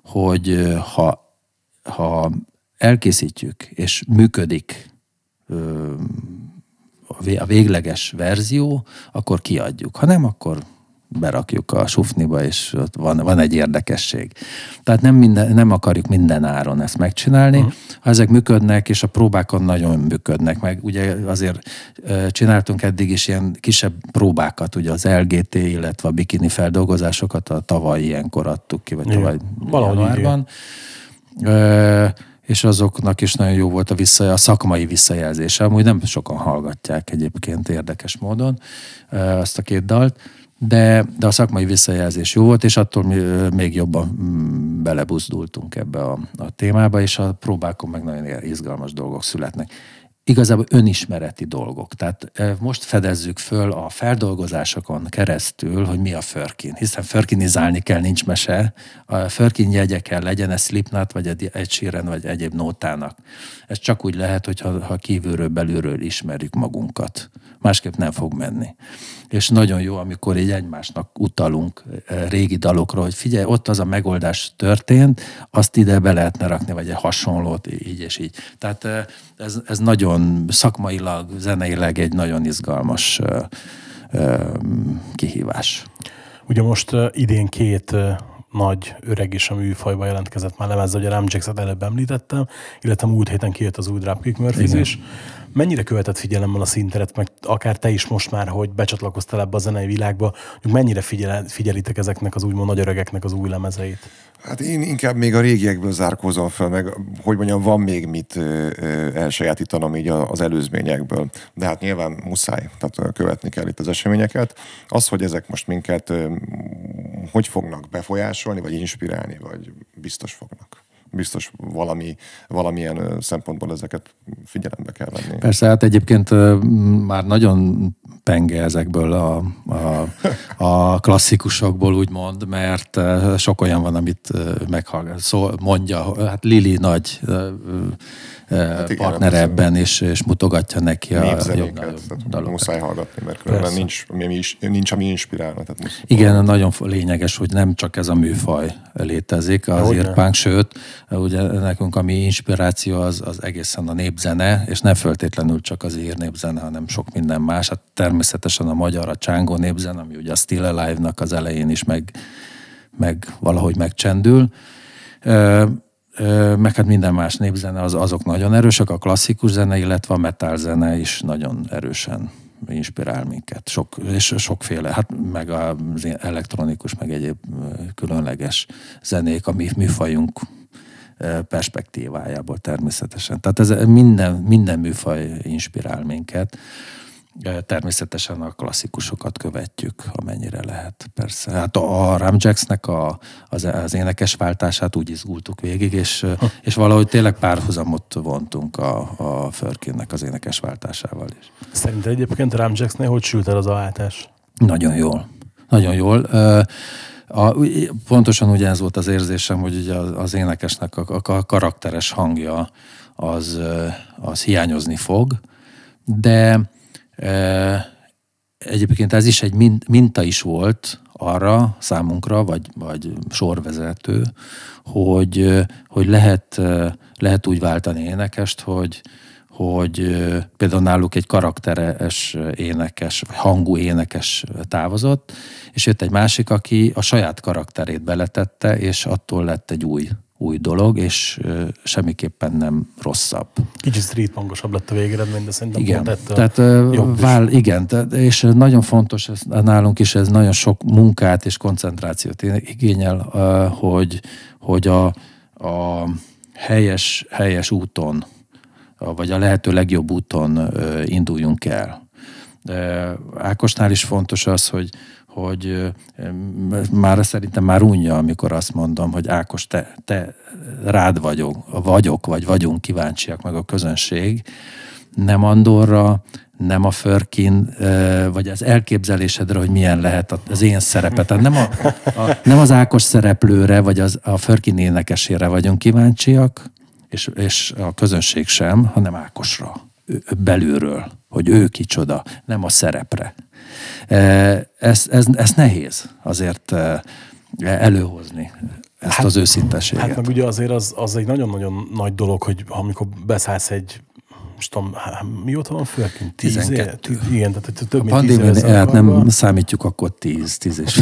hogy ha, ha elkészítjük, és működik a végleges verzió, akkor kiadjuk. Ha nem, akkor berakjuk a sufniba, és ott van, van egy érdekesség. Tehát nem, minden, nem akarjuk minden áron ezt megcsinálni. Uh-huh. Ezek működnek, és a próbákon nagyon működnek, meg ugye azért csináltunk eddig is ilyen kisebb próbákat, ugye az LGT, illetve a bikini feldolgozásokat a tavaly ilyenkor adtuk ki, vagy tavaly januárban. és azoknak is nagyon jó volt a, vissza, a szakmai visszajelzése. Amúgy nem sokan hallgatják egyébként érdekes módon azt a két dalt de, de a szakmai visszajelzés jó volt, és attól mi még jobban mm, belebuzdultunk ebbe a, a témába, és a próbákon meg nagyon izgalmas dolgok születnek. Igazából önismereti dolgok. Tehát most fedezzük föl a feldolgozásokon keresztül, hogy mi a förkin. Hiszen förkinizálni kell, nincs mese. A förkin jegye kell legyen, ez Slipknot, vagy egy, egy síren, vagy egyéb nótának. Ez csak úgy lehet, hogyha ha kívülről, belülről ismerjük magunkat. Másképp nem fog menni és nagyon jó, amikor így egymásnak utalunk eh, régi dalokra, hogy figyelj, ott az a megoldás történt, azt ide be lehetne rakni, vagy egy hasonlót, így és így. Tehát eh, ez, ez nagyon szakmailag, zeneileg egy nagyon izgalmas eh, kihívás. Ugye most idén két nagy öreg is a műfajba jelentkezett már lemezzel, hogy a Ramjax-et előbb említettem, illetve múlt héten kijött az új Dropkick Murphys. Mennyire követett figyelemmel a szinteret, meg akár te is most már, hogy becsatlakoztál ebbe a zenei világba, hogy mennyire figyel, figyelitek ezeknek az úgymond nagy öregeknek az új lemezeit? Hát én inkább még a régiekből zárkózom fel, meg hogy mondjam, van még mit elsajátítanom így az előzményekből. De hát nyilván muszáj, tehát követni kell itt az eseményeket. Az, hogy ezek most minket hogy fognak befolyásolni, vagy inspirálni, vagy biztos fognak biztos valami, valamilyen szempontból ezeket figyelembe kell venni. Persze, hát egyébként már nagyon penge ezekből a, a, a klasszikusokból úgymond, mert sok olyan van, amit meghallgat, szó, mondja, hát Lili nagy hát igen, partner ebben, és, és mutogatja neki a jobb dalokat. Muszáj hallgatni, mert különben nincs, nincs, nincs, ami inspirálna. Tehát muszáj igen, hallgatni. nagyon lényeges, hogy nem csak ez a műfaj létezik, az írpánk, sőt, ugye nekünk a mi inspiráció az, az egészen a népzene, és nem föltétlenül csak az ír népzene, hanem sok minden más. Hát természetesen a magyar, a csángó népzene, ami ugye a Still Alive-nak az elején is meg, meg valahogy megcsendül meg hát minden más népzene, az, azok nagyon erősek, a klasszikus zene, illetve a metal zene is nagyon erősen inspirál minket. Sok, és sokféle, hát meg az elektronikus, meg egyéb különleges zenék, a műfajunk perspektívájából természetesen. Tehát ez minden, minden műfaj inspirál minket. Természetesen a klasszikusokat követjük, amennyire lehet, persze. Hát a Ramjacksnek a, az, az énekesváltását úgy izgultuk végig, és, és valahogy tényleg párhuzamot vontunk a, a Förkinnek az énekesváltásával is. Szerinted egyébként a Ramjacksnél hogy sült el az a váltás? Nagyon jól. Nagyon jól. A, pontosan ugyanez volt az érzésem, hogy ugye az énekesnek a, a karakteres hangja az, az hiányozni fog, de Egyébként ez is egy min- minta is volt arra számunkra, vagy, vagy sorvezető, hogy, hogy lehet, lehet úgy váltani énekest, hogy, hogy például náluk egy karakteres énekes, hangú énekes távozott, és jött egy másik, aki a saját karakterét beletette, és attól lett egy új, új dolog, és semmiképpen nem rosszabb. Kicsit streetpangosabb lett a végeredmény, de szerintem Igen, pont tehát jobb is. vál, igen, tehát, és nagyon fontos, ez, nálunk is ez nagyon sok munkát és koncentrációt igényel, hogy, hogy a, a helyes, helyes úton, vagy a lehető legjobb úton induljunk el. Ákosnál is fontos az, hogy, hogy már szerintem már unja, amikor azt mondom, hogy Ákos, te, te rád vagyok, vagyok, vagy vagyunk kíváncsiak meg a közönség, nem Andorra, nem a Förkin, vagy az elképzelésedre, hogy milyen lehet az én szerepet. Nem, a, a, nem az Ákos szereplőre, vagy az, a Förkin énekesére vagyunk kíváncsiak, és, és a közönség sem, hanem Ákosra, belülről, hogy ő kicsoda, nem a szerepre. Ez, ez, ez nehéz azért előhozni, ezt az őszinteséget. Hát meg ugye azért az, az egy nagyon-nagyon nagy dolog, hogy amikor beszállsz egy most tudom, mióta van fölként? Tíz év? 12. Tíz- Igen, tehát több a mint tíz éve hát nem számítjuk akkor 10, 10 és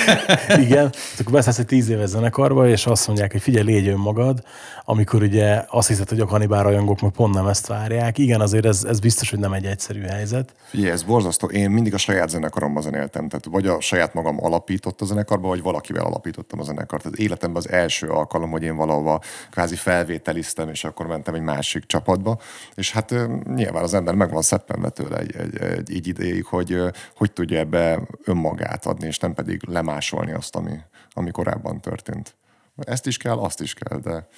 Igen, akkor beszállsz egy tíz éves zenekarba, és azt mondják, hogy figyelj, légy önmagad, amikor ugye azt hiszed, hogy a kanibál rajongók meg pont nem ezt várják. Igen, azért ez, ez biztos, hogy nem egy egyszerű helyzet. Figyelj, ez borzasztó. Én mindig a saját zenekaromban zenéltem. Tehát vagy a saját magam alapított a zenekarba, vagy valakivel alapítottam a zenekart. Tehát életemben az első alkalom, hogy én valahova kvázi felvételiztem, és akkor mentem egy másik csapatba. És hát ö, nyilván az ember meg van szeppenve tőle egy, egy, egy így ideig, hogy hogy tudja ebbe önmagát adni, és nem pedig lemásolni azt, ami, ami korábban történt. Ezt is kell, azt is kell, de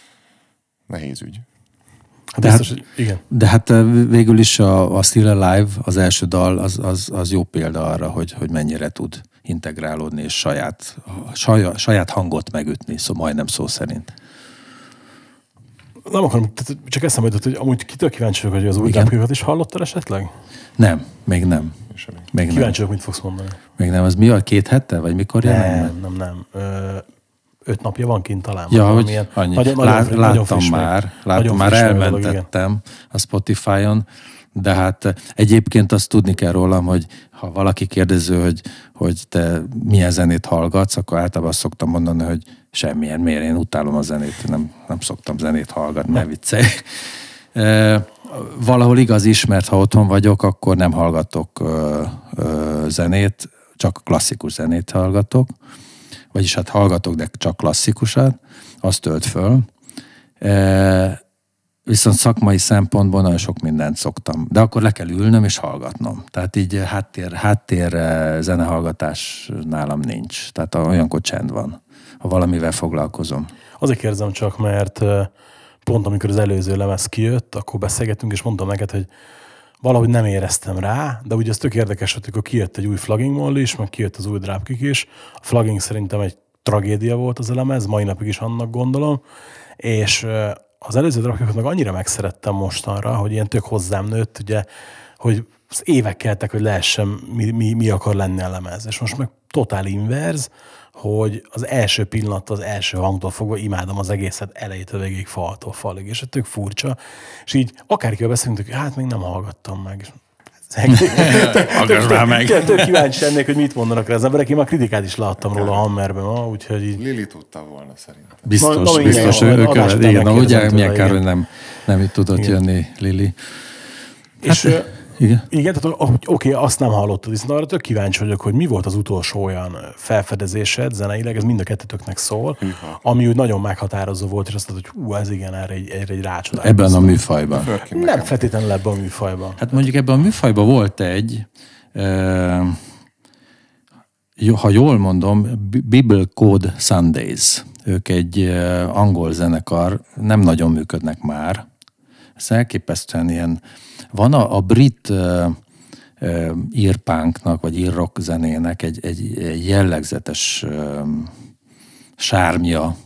nehéz ügy. Hát De biztos, hát- hogy igen. De hát végül is a, a Still Alive, az első dal, az, az, az jó példa arra, hogy, hogy mennyire tud integrálódni, és saját, saját, saját hangot megütni, szó, majdnem szó szerint. Nem akarom, tehát csak eszembe jutott, hogy amúgy kitől kíváncsi vagyok, hogy az új dápkönyvet is hallottad esetleg? Nem, még nem. Még nem. Kíváncsi vagyok, mit fogsz mondani. Még nem. Az mi a két hete, vagy mikor meg? Nem, nem, nem. Ö, öt napja van kint talán. Ja, hogy valamilyen. annyi. Nagyon, Lá, nagyon, nagyon láttam még. már, láttam Nagyon már, a dolog, elmentettem a Spotify-on, de hát egyébként azt tudni kell rólam, hogy ha valaki kérdező, hogy, hogy te milyen zenét hallgatsz, akkor általában azt szoktam mondani, hogy semmilyen, miért én utálom a zenét, nem, nem szoktam zenét hallgatni, ne viccelj. E, valahol igaz is, mert ha otthon vagyok, akkor nem hallgatok ö, ö, zenét, csak klasszikus zenét hallgatok vagyis hát hallgatok, de csak klasszikusat, azt tölt föl. E, viszont szakmai szempontból nagyon sok mindent szoktam. De akkor le kell ülnöm és hallgatnom. Tehát így háttér, háttér eh, zenehallgatás nálam nincs. Tehát olyankor csend van, ha valamivel foglalkozom. Azért kérdezem csak, mert pont amikor az előző lemez kijött, akkor beszélgettünk, és mondtam neked, hogy valahogy nem éreztem rá, de ugye ez tök érdekes, hogy akkor kijött egy új Flagging Molly is, meg kijött az új Dropkick is. A Flagging szerintem egy tragédia volt az a lemez, mai napig is annak gondolom, és az előző Dropkickot meg annyira megszerettem mostanra, hogy ilyen tök hozzám nőtt, ugye, hogy az évek keltek, hogy lehessen, mi, mi, mi akar lenni a lemez. És most meg totál inverz, hogy az első pillanat, az első hangtól fogva imádom az egészet elejétől végig, faltól falig, és ez tök furcsa. És így akárkivel beszélünk, hogy hát még nem hallgattam meg. Már meg. Tök, tök kíváncsi lennék, hogy mit mondanak rá az emberek. Én már kritikát is láttam róla a Hammerben ma, úgyhogy így Lili tudta volna szerintem. Biztos, Na, na, biztos. Ő, ő követ, igen, na, ugye milyen kár, hogy nem, nem tudott Igen. jönni Lili. És, ö, Igen. igen, tehát oké, azt nem hallottad, viszont arra tök kíváncsi vagyok, hogy mi volt az utolsó olyan felfedezésed zeneileg, ez mind a kettőtöknek szól, ami úgy nagyon meghatározó volt, és azt mondod, hogy hú, ez igen, erre egy, erre egy rácsodálkoztam. Ebben a műfajban. Nem feltétlenül ebben a műfajban. Hát mondjuk ebben a műfajban volt egy, ha jól mondom, Bible Code Sundays. Ők egy angol zenekar, nem nagyon működnek már. Ez elképesztően ilyen, van a, a brit e, írpánknak, vagy írrock zenének egy, egy, egy jellegzetes e, sármja,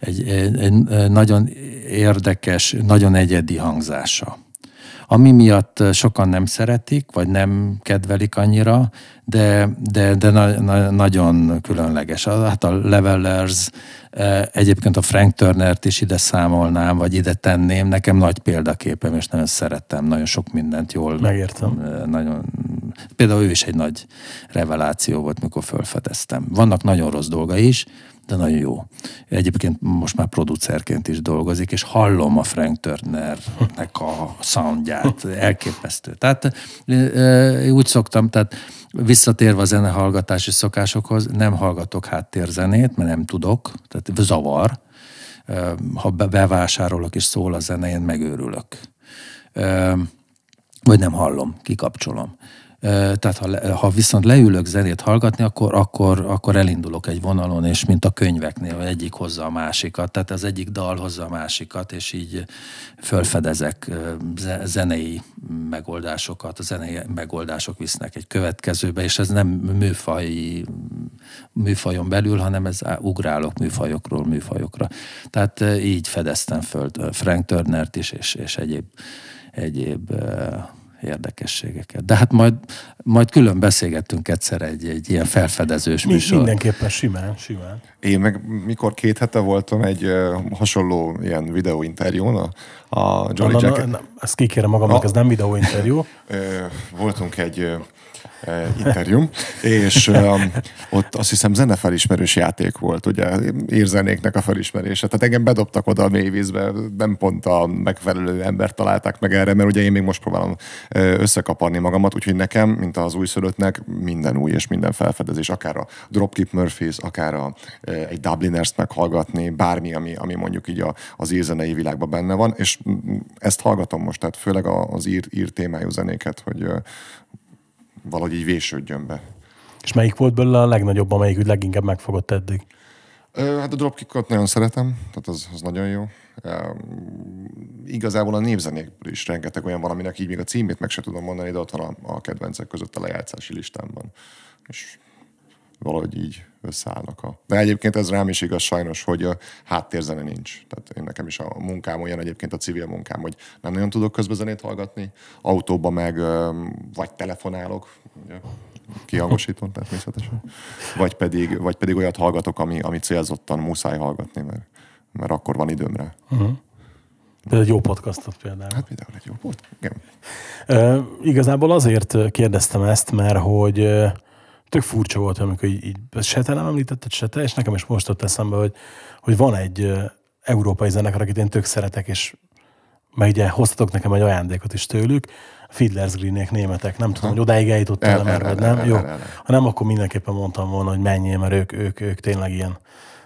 egy, egy, egy nagyon érdekes, nagyon egyedi hangzása. Ami miatt sokan nem szeretik, vagy nem kedvelik annyira, de, de, de na, na, nagyon különleges. Hát a Levelers, egyébként a Frank Turnert is ide számolnám, vagy ide tenném. Nekem nagy példaképem, és nagyon szerettem, nagyon sok mindent jól. Megértem. Nagyon, például ő is egy nagy reveláció volt, mikor felfedeztem. Vannak nagyon rossz dolga is, de nagyon jó. Egyébként most már producerként is dolgozik, és hallom a Frank Turnernek a soundját, elképesztő. Tehát úgy szoktam, tehát visszatérve a zenehallgatási szokásokhoz, nem hallgatok háttérzenét, mert nem tudok, tehát zavar. Ha bevásárolok és szól a zene, én megőrülök. Vagy nem hallom, kikapcsolom. Tehát ha, ha viszont leülök zenét hallgatni, akkor, akkor, akkor elindulok egy vonalon, és mint a könyveknél, egyik hozza a másikat, tehát az egyik dal hozza a másikat, és így fölfedezek zenei megoldásokat, a zenei megoldások visznek egy következőbe, és ez nem műfaj, műfajon belül, hanem ez ugrálok műfajokról műfajokra. Tehát így fedeztem föl Frank Turnert is, és, és egyéb, egyéb érdekességeket. De hát majd, majd külön beszélgettünk egyszer egy, egy ilyen felfedezős Mi, műsor. Mindenképpen simán, simán. Én meg mikor két hete voltam egy uh, hasonló ilyen videóinterjún, a, a Jolly Na, na, Jacket. na, ezt kikérem magamnak, A- ez nem videóinterjú. Voltunk egy interjúm, és ö, ott azt hiszem zenefelismerős játék volt, ugye, írzenéknek a felismerése. Tehát engem bedobtak oda a mélyvízbe, nem pont a megfelelő embert találták meg erre, mert ugye én még most próbálom ö, összekaparni magamat, úgyhogy nekem, mint az újszülöttnek, minden új és minden felfedezés, akár a Dropkick Murphys, akár a, egy Dubliners-t meghallgatni, bármi, ami, ami mondjuk így a, az írzenei világban benne van, és mm, ezt hallgatom most, tehát főleg az ír, ír témájú zenéket, hogy valahogy így vésődjön be. És melyik volt belőle a legnagyobb, amelyik úgy leginkább megfogott eddig? Hát a dropkickot nagyon szeretem, tehát az, az nagyon jó. Igazából a népzenékből is rengeteg olyan van, aminek így még a címét meg se tudom mondani, de ott van a, a kedvencek között a lejátszási listámban. És valahogy így összeállnak. A... De egyébként ez rám is igaz sajnos, hogy a háttérzene nincs. Tehát én nekem is a munkám olyan egyébként a civil munkám, hogy nem nagyon tudok közbezenét hallgatni. Autóban meg vagy telefonálok, ugye, kihangosítom természetesen, vagy pedig, vagy pedig olyat hallgatok, ami, ami célzottan muszáj hallgatni, mert, mert akkor van időm rá. Például egy jó podcastot például. Hát például egy jó volt. Igen. Ö, igazából azért kérdeztem ezt, mert hogy tök furcsa volt, amikor így, így se te nem említetted, se te, és nekem is most ott eszembe, hogy, hogy van egy európai zenekar, akit én tök szeretek, és meg ugye hoztatok nekem egy ajándékot is tőlük, Fiddler's Greenek, németek, nem tudom, hogy odáig eljutottál El- el, el- el- nem? el- Jó. el- el- Ha nem, akkor mindenképpen mondtam volna, hogy menjél, mert ők, ők, ők tényleg ilyen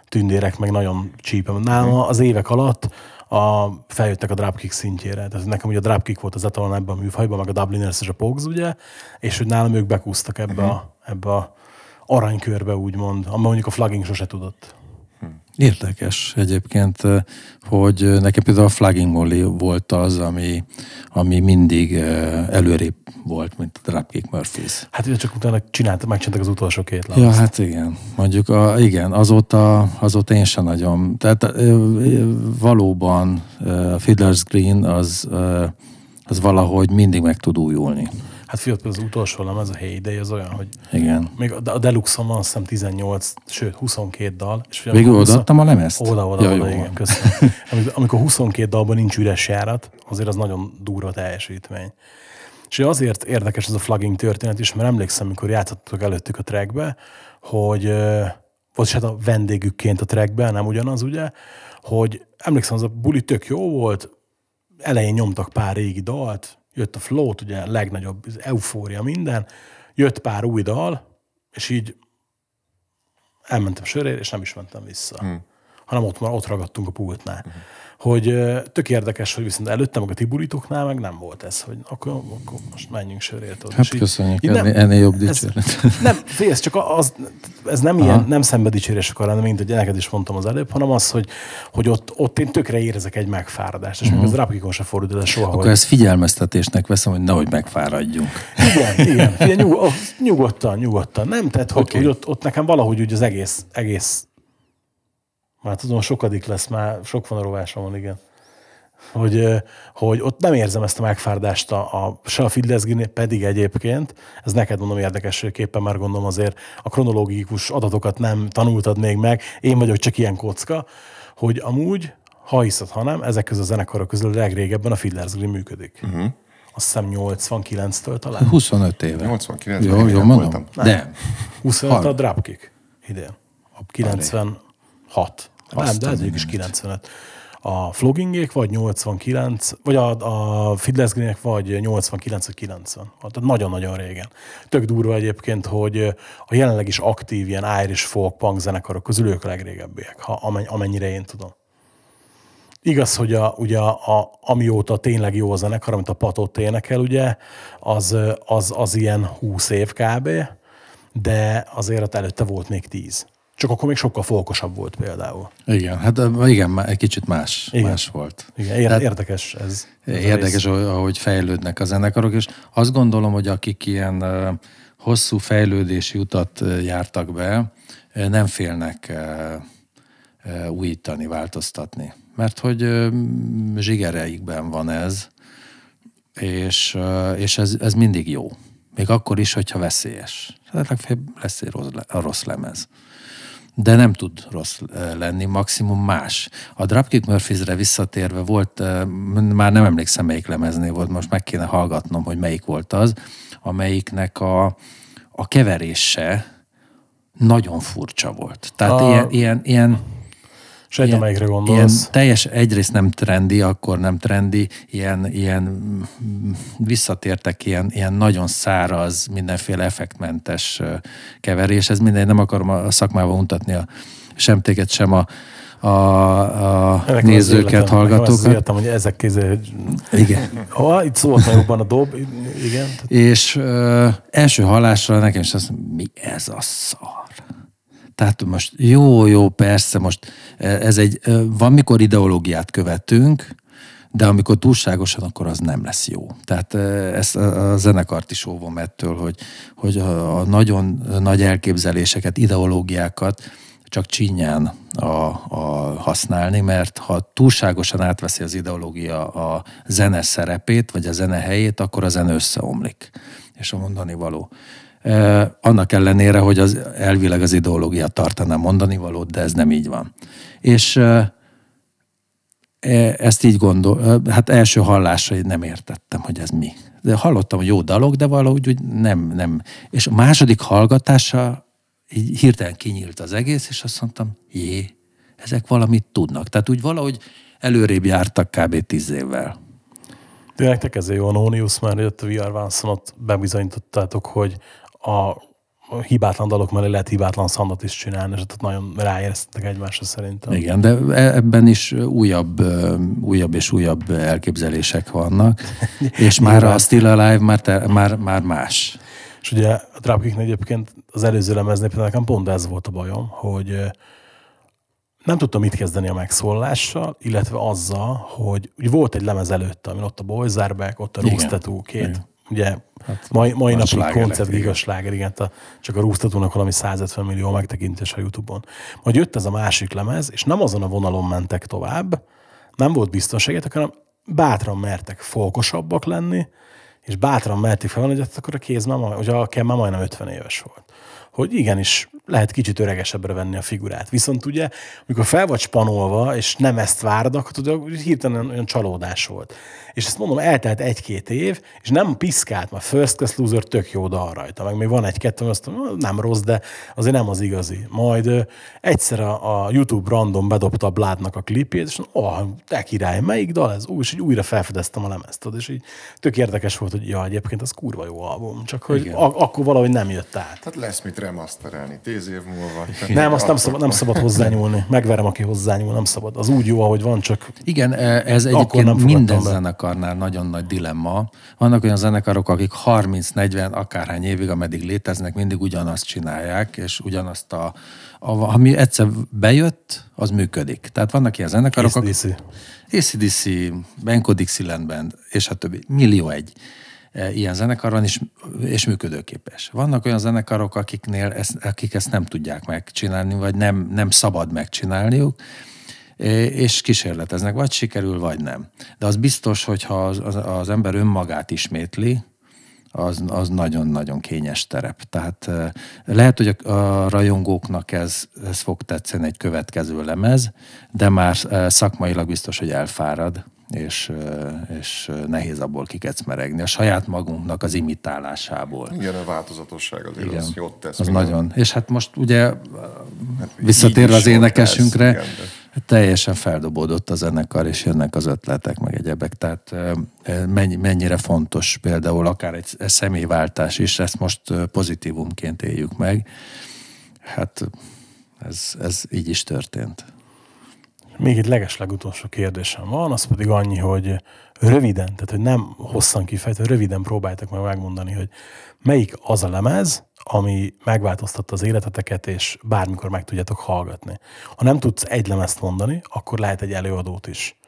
tündérek, meg nagyon csípem. Nálam az évek alatt a, feljöttek a dropkick szintjére. Tehát nekem ugye a dropkick volt az etalon ebben a műfajban, meg a Dubliners és a Pogs, ugye, és hogy nálam ők bekúztak ebbe, a, ebbe a aranykörbe, úgymond, amiben mondjuk a flagging sose tudott. Érdekes egyébként, eh, hogy eh, nekem például a Flagging Molly volt az, ami, ami mindig eh, előrébb volt, mint a Dropkick Murphys. Hát ugye csak utána csináltak, megcsináltak az utolsó két lemez. Ja, hát igen. Mondjuk a, igen, azóta, azóta én sem nagyon. Tehát valóban a Fiddler's Green az, az valahogy mindig meg tud újulni. Hát fiat, az utolsó lemez, a Heyday, az olyan, hogy Igen. még a Deluxe-on van azt hiszem 18, sőt 22 dal. És Végül amikor 20 odaadtam a lemezt? Oda, oda, Ja, oda, jó igen, köszönöm. Amikor, amikor 22 dalban nincs üres járat, azért az nagyon durva teljesítmény. És azért érdekes ez a flagging történet is, mert emlékszem, mikor játszottak előttük a trackbe, hogy ö, vagy hát a vendégükként a trackbe, nem ugyanaz, ugye, hogy emlékszem, az a buli tök jó volt, elején nyomtak pár régi dalt, jött a float, ugye a legnagyobb az eufória minden, jött pár új dal, és így elmentem sörére, és nem is mentem vissza. Hmm. Hanem ott már ott ragadtunk a pultnál. Hmm. Hogy tök érdekes, hogy viszont előtte, meg a tiburítoknál meg nem volt ez, hogy akkor, akkor most menjünk tudod. Hát És köszönjük, így ennél, ennél jobb ez, dicséret. nem, fél, ez csak az, ez nem ilyen, nem szembedicsérés akar lenni, mint hogy neked is mondtam az előbb, hanem az, hogy, hogy ott, ott én tökre érzek egy megfáradást, és uh-huh. még az rapikon se fordult el soha, Akkor hogy ezt figyelmeztetésnek veszem, hogy nehogy megfáradjunk. igen, igen, igen nyug, nyugodtan, nyugodtan. Nem, tehát hogy, okay. hogy ott, ott, nekem valahogy úgy az egész, egész már tudom, sokadik lesz, már sok van a rovásom van, igen. hogy, hogy ott nem érzem ezt a megfárdást a, a, se a Fiddlesgrénél, pedig egyébként, ez neked mondom érdekességképpen, már gondolom azért a kronológikus adatokat nem tanultad még meg, én vagyok csak ilyen kocka, hogy amúgy, ha hiszed, ha nem, ezek közül a zenekarok közül a legrégebben a Fiddler's Green működik. Uh-huh. Azt hiszem 89-től talán. 25 éve. 89 Jó, jó nem mondom? voltam. Nem. 25 a Dropkick idén. A 96. Nem, de ez is mindenit. 95. A floggingék vagy 89, vagy a, a Fiddler's Greenek vagy 89 vagy 90. Tehát nagyon-nagyon régen. Tök durva egyébként, hogy a jelenleg is aktív ilyen Irish folk punk zenekarok közül ők a legrégebbiek, ha amen- amennyire én tudom. Igaz, hogy a, ugye a, amióta tényleg jó a zenekar, amit a Patot énekel, ugye, az, az, az ilyen 20 év kb., de azért ott előtte volt még 10. Csak akkor még sokkal folkosabb volt például. Igen, hát igen, egy kicsit más, Igen. más volt. Igen, ér- Tehát- érdekes ez. ez Érdekes, ahogy fejlődnek a zenekarok, és azt gondolom, hogy akik ilyen hosszú fejlődési utat jártak be, nem félnek újítani, változtatni. Mert hogy zsigereikben van ez, és, és ez, ez mindig jó. Még akkor is, hogyha veszélyes. Hát legfeljebb lesz egy rossz lemez de nem tud rossz lenni, maximum más. A Dropkick Murphysre visszatérve volt, már nem emlékszem melyik lemeznél volt, most meg kéne hallgatnom, hogy melyik volt az, amelyiknek a, a keverése nagyon furcsa volt. Tehát A- ilyen, ilyen, ilyen Sejtem, melyikre ilyen gondolsz. teljes, egyrészt nem trendi, akkor nem trendi, ilyen, ilyen mm, visszatértek ilyen, ilyen nagyon száraz, mindenféle effektmentes keverés. Ez mindegy, nem akarom a szakmában mutatni a, sem téged, sem a, a, a Nekem az nézőket, életem- az hallgatókat. életem, hogy ezek hogy Igen. ha itt szólt már jobban a dob, igen. És ö, első hallásra nekem is mondom, mi ez a szar? Tehát most jó, jó, persze, most eh, ez egy, ö, van mikor ideológiát követünk, de amikor túlságosan, akkor az nem lesz jó. Tehát ö, ezt a zenekart is óvom ettől, hogy, hogy a nagyon nagy elképzeléseket, ideológiákat csak csinyán a, a használni, mert ha túlságosan átveszi az ideológia a zene szerepét, vagy a zene helyét, akkor a zene összeomlik. És a mondani való. Annak ellenére, hogy az elvileg az ideológia tartaná mondani valót, de ez nem így van. És e, ezt így gondol, hát első hallásra nem értettem, hogy ez mi. De hallottam, hogy jó dalok, de valahogy úgy nem, nem. És a második hallgatása így hirtelen kinyílt az egész, és azt mondtam, jé, ezek valamit tudnak. Tehát úgy valahogy előrébb jártak kb. tíz évvel. De nektek ez jó, Anonius, mert a VR Vansonot, bebizonyítottátok, hogy a hibátlan dalok mellé lehet hibátlan szandot is csinálni, és tehát nagyon ráéreztetek egymásra szerintem. Igen, de ebben is újabb, újabb és újabb elképzelések vannak, és már a Still Alive már, te, már, már más. És ugye a Dropkicknél egyébként az előző lemeznél például nekem pont ez volt a bajom, hogy nem tudtam mit kezdeni a megszólással, illetve azzal, hogy ugye volt egy lemez előtte, ami ott a Boys Are Back, ott a Igen. Roost Tattoo, két, Igen. Ugye mai, mai a napig gigas sláger, igen, a, csak a Roost Tattoo-nak valami 150 millió megtekintés a Youtube-on. Majd jött ez a másik lemez, és nem azon a vonalon mentek tovább, nem volt biztonságot, hanem bátran mertek folkosabbak lenni, és bátran merték fel, hogy hát akkor a kéz már, hogy a Ken már majdnem 50 éves volt. Hogy igenis lehet kicsit öregesebbre venni a figurát. Viszont ugye, amikor fel vagy spanolva, és nem ezt várd, akkor tudod, hirtelen olyan, csalódás volt. És ezt mondom, eltelt egy-két év, és nem piszkált, már First Class Loser tök jó dal rajta, meg még van egy-kettő, azt mondom, nem rossz, de azért nem az igazi. Majd ö, egyszer a, a YouTube random bedobta a Bládnak a klipjét, és mondom, oh, te király, melyik dal ez? Ú, és így újra felfedeztem a lemezt, és így tök érdekes volt, hogy ja, egyébként az kurva jó album, csak hogy a- akkor valahogy nem jött át. Tehát lesz mit remasterelni tíz év múlva. Nem, azt nem szabad, nem szabad hozzányúlni. Megverem, aki hozzányúl, nem szabad. Az úgy jó, ahogy van, csak Igen, e, ez nem egyébként fogadtam minden be. zenekarnál nagyon nagy dilemma. Vannak olyan zenekarok, akik 30-40, akárhány évig, ameddig léteznek, mindig ugyanazt csinálják, és ugyanazt a, a ami egyszer bejött, az működik. Tehát vannak ilyen zenekarok, ACDC. ACDC, Benko Dixieland Band, és a többi. Millió egy ilyen zenekar van, és, és működőképes. Vannak olyan zenekarok, akiknél ezt, akik ezt nem tudják megcsinálni, vagy nem, nem szabad megcsinálniuk, és kísérleteznek, vagy sikerül, vagy nem. De az biztos, hogy ha az, az, az ember önmagát ismétli, az, az nagyon-nagyon kényes terep. Tehát lehet, hogy a, a rajongóknak ez, ez fog tetszeni egy következő lemez, de már szakmailag biztos, hogy elfárad, és, és nehéz abból kikecmeregni. A saját magunknak az imitálásából. Igen, a változatosság azért Igen, az jót tesz. Az nagyon. És hát most ugye hát visszatérve az énekesünkre, ez, igen, de teljesen feldobódott a zenekar, és jönnek az ötletek, meg egyebek. Tehát mennyi, mennyire fontos például akár egy személyváltás is, ezt most pozitívumként éljük meg. Hát ez, ez így is történt. Még egy legeslegutolsó kérdésem van, az pedig annyi, hogy röviden, tehát hogy nem hosszan kifejtve, röviden próbáltak meg megmondani, hogy melyik az a lemez, ami megváltoztatta az életeteket, és bármikor meg tudjátok hallgatni. Ha nem tudsz egy lemezt mondani, akkor lehet egy előadót is.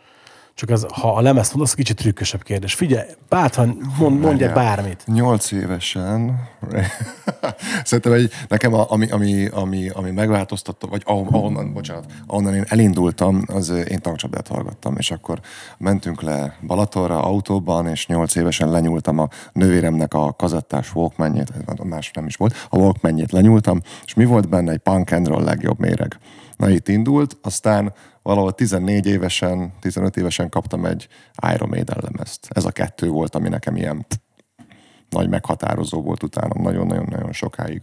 Csak az, ha a lemezt mondasz, kicsit trükkösebb kérdés. Figyelj, bátran mond, mondj bármit. Nyolc évesen, szerintem egy, nekem a, ami, ami, ami, ami megváltoztatta, vagy ahonnan, bocsánat, ahonnan én elindultam, az én tankcsapdát hallgattam, és akkor mentünk le Balatorra autóban, és nyolc évesen lenyúltam a nővéremnek a kazettás walkmanjét, más nem is volt, a walkmanjét lenyúltam, és mi volt benne? Egy punk and roll legjobb méreg. Na itt indult, aztán valahol 14 évesen, 15 évesen kaptam egy Iron Maiden lemezt. Ez a kettő volt, ami nekem ilyen nagy meghatározó volt utána nagyon-nagyon-nagyon sokáig.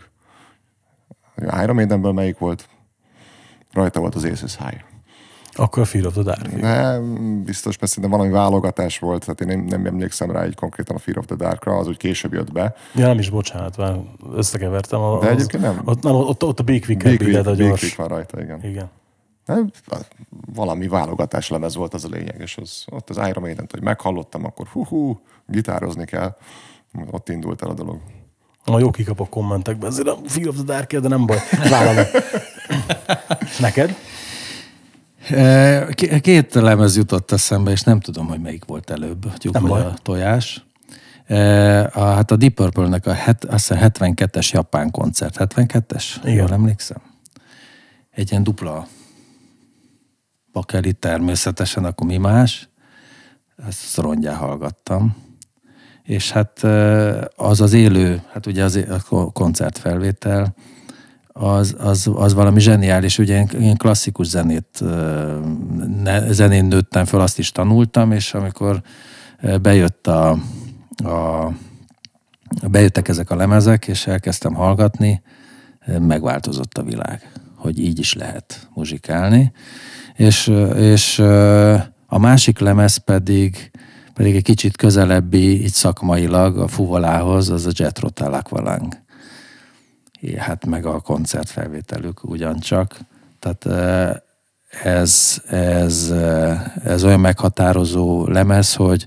Iron Maidenből melyik volt? Rajta volt az Aces High. Akkor a Fear of the Dark. Nem, biztos, mert szerintem valami válogatás volt, tehát én nem, nem emlékszem rá így konkrétan a Fear of the Dark-ra, az úgy később jött be. Ja, nem is, bocsánat, mert összekevertem. Az, De egyébként nem. Ott, nem, ott, ott a Big Wick, Big Wick, a gyors. Big van rajta, igen. Igen. Nem, valami válogatás lemez volt az a lényeg, és az, ott az Iron maiden hogy meghallottam, akkor hú-hú, gitározni kell. Ott indult el a dolog. A jó kikapok kommentekben, ezért a Fear of the Dark de nem baj. Vállalom. Neked? Két lemez jutott eszembe, és nem tudom, hogy melyik volt előbb, tyúk vagy a tojás. A, hát a Deep Purple-nek a het, azt 72-es japán koncert. 72-es? Igen. Jól emlékszem? Egy ilyen dupla bakeli természetesen, akkor mi más? Ezt szorondjá hallgattam. És hát az az élő, hát ugye az a koncertfelvétel, az, az, az valami zseniális. Ugye én klasszikus zenét, ne, zenén nőttem fel, azt is tanultam, és amikor bejött a, a bejöttek ezek a lemezek, és elkezdtem hallgatni, megváltozott a világ, hogy így is lehet muzsikálni. És, és a másik lemez pedig, pedig egy kicsit közelebbi, így szakmailag a fuvolához, az a Jet Rotal Aqualung hát meg a koncertfelvételük ugyancsak. Tehát ez, ez, ez olyan meghatározó lemez, hogy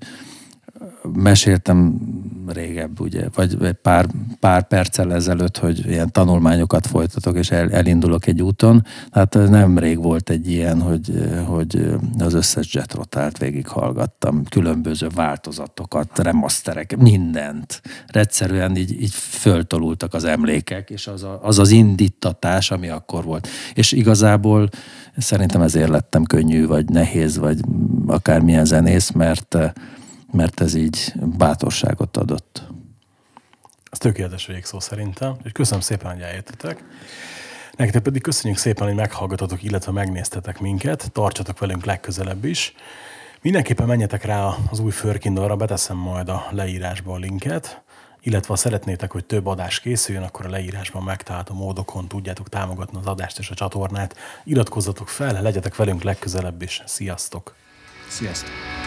meséltem régebb, ugye, vagy egy pár, pár perccel ezelőtt, hogy ilyen tanulmányokat folytatok, és el, elindulok egy úton. Hát nem rég volt egy ilyen, hogy, hogy az összes jetrotált végighallgattam, különböző változatokat, remasterek, mindent. Egyszerűen így, így föltolultak az emlékek, és az, a, az az indítatás, ami akkor volt. És igazából szerintem ezért lettem könnyű, vagy nehéz, vagy akármilyen zenész, mert mert ez így bátorságot adott. Ez tökéletes végszó szerintem. És köszönöm szépen, hogy eljöttetek. Nektek pedig köszönjük szépen, hogy meghallgatotok, illetve megnéztetek minket. Tartsatok velünk legközelebb is. Mindenképpen menjetek rá az új Förkindalra, beteszem majd a leírásba a linket, illetve ha szeretnétek, hogy több adás készüljön, akkor a leírásban megtalálható módokon tudjátok támogatni az adást és a csatornát. Iratkozzatok fel, legyetek velünk legközelebb is. Sziasztok! Sziasztok!